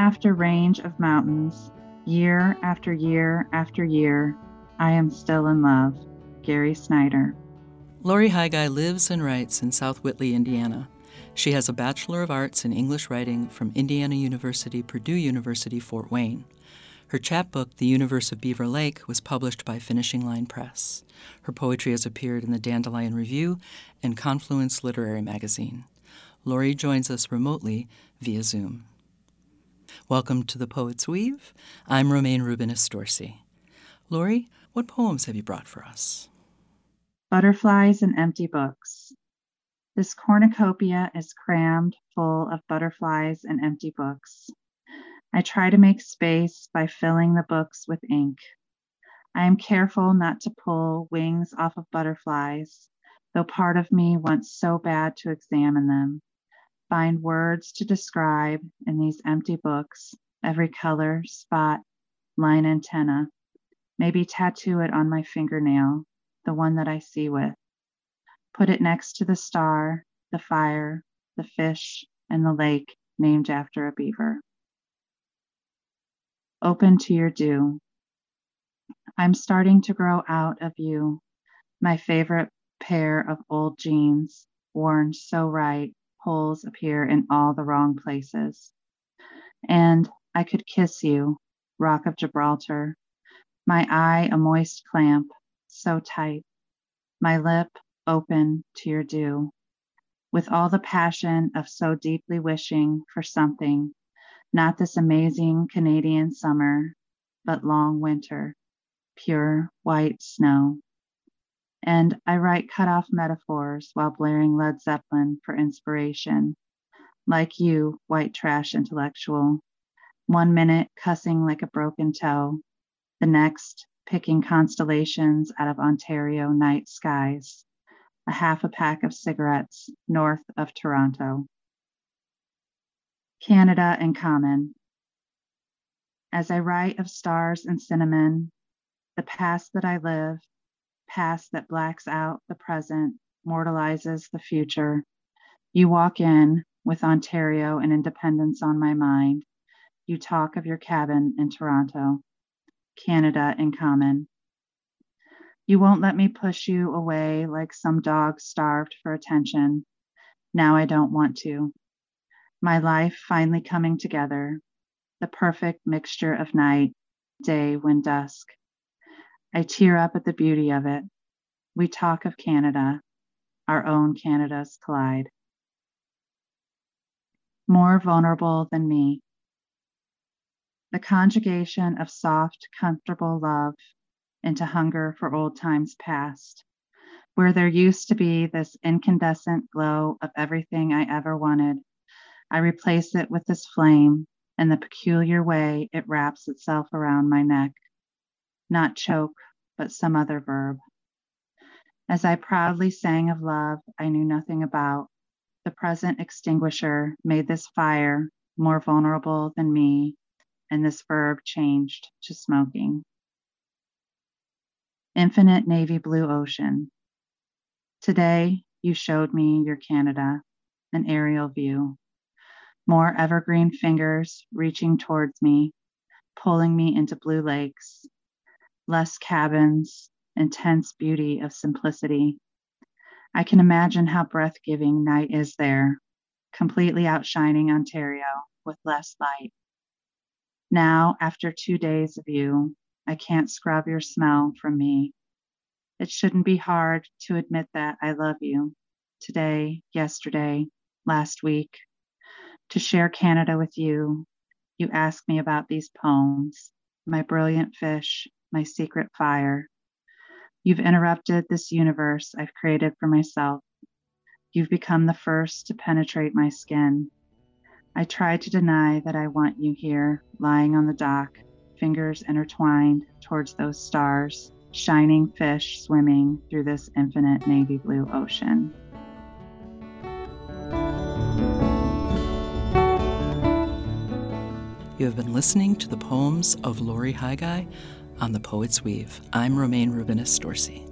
after range of mountains, year after year after year, I am still in love. Gary Snyder. Laurie Higi lives and writes in South Whitley, Indiana. She has a Bachelor of Arts in English Writing from Indiana University, Purdue University, Fort Wayne. Her chapbook, The Universe of Beaver Lake, was published by Finishing Line Press. Her poetry has appeared in the Dandelion Review and Confluence Literary Magazine. Laurie joins us remotely via Zoom. Welcome to the Poet's Weave. I'm Romayne Rubinas Dorsey. Laurie, what poems have you brought for us? Butterflies and Empty Books. This cornucopia is crammed full of butterflies and empty books. I try to make space by filling the books with ink. I am careful not to pull wings off of butterflies, though part of me wants so bad to examine them, find words to describe in these empty books, every color, spot, line antenna, maybe tattoo it on my fingernail, the one that I see with. Put it next to the star, the fire, the fish, and the lake named after a beaver open to your dew. I'm starting to grow out of you, my favorite pair of old jeans, worn so right, holes appear in all the wrong places. And I could kiss you, Rock of Gibraltar, my eye a moist clamp, so tight, my lip open to your dew, with all the passion of so deeply wishing for something not this amazing Canadian summer, but long winter, pure white snow. And I write cut off metaphors while blaring Led Zeppelin for inspiration. Like you, white trash intellectual. One minute cussing like a broken toe, the next picking constellations out of Ontario night skies, a half a pack of cigarettes north of Toronto. Canada in common. As I write of stars and cinnamon, the past that I live, past that blacks out the present, mortalizes the future. You walk in with Ontario and independence on my mind. You talk of your cabin in Toronto, Canada in common. You won't let me push you away like some dog starved for attention. Now I don't want to my life finally coming together, the perfect mixture of night, day, when dusk. I tear up at the beauty of it. We talk of Canada, our own Canadas collide. More vulnerable than me. The conjugation of soft, comfortable love into hunger for old times past, where there used to be this incandescent glow of everything I ever wanted I replace it with this flame and the peculiar way it wraps itself around my neck. Not choke, but some other verb. As I proudly sang of love I knew nothing about, the present extinguisher made this fire more vulnerable than me, and this verb changed to smoking. Infinite navy blue ocean. Today, you showed me your Canada, an aerial view more evergreen fingers reaching towards me, pulling me into blue lakes, less cabins, intense beauty of simplicity. I can imagine how breath giving night is there, completely outshining Ontario with less light. Now, after two days of you, I can't scrub your smell from me. It shouldn't be hard to admit that I love you today, yesterday, last week, to share Canada with you, you ask me about these poems, my brilliant fish, my secret fire. You've interrupted this universe I've created for myself. You've become the first to penetrate my skin. I try to deny that I want you here, lying on the dock, fingers intertwined towards those stars, shining fish swimming through this infinite navy blue ocean. You have been listening to the poems of Laurie Higi on The Poet's Weave. I'm Romayne Rubinas Dorsey.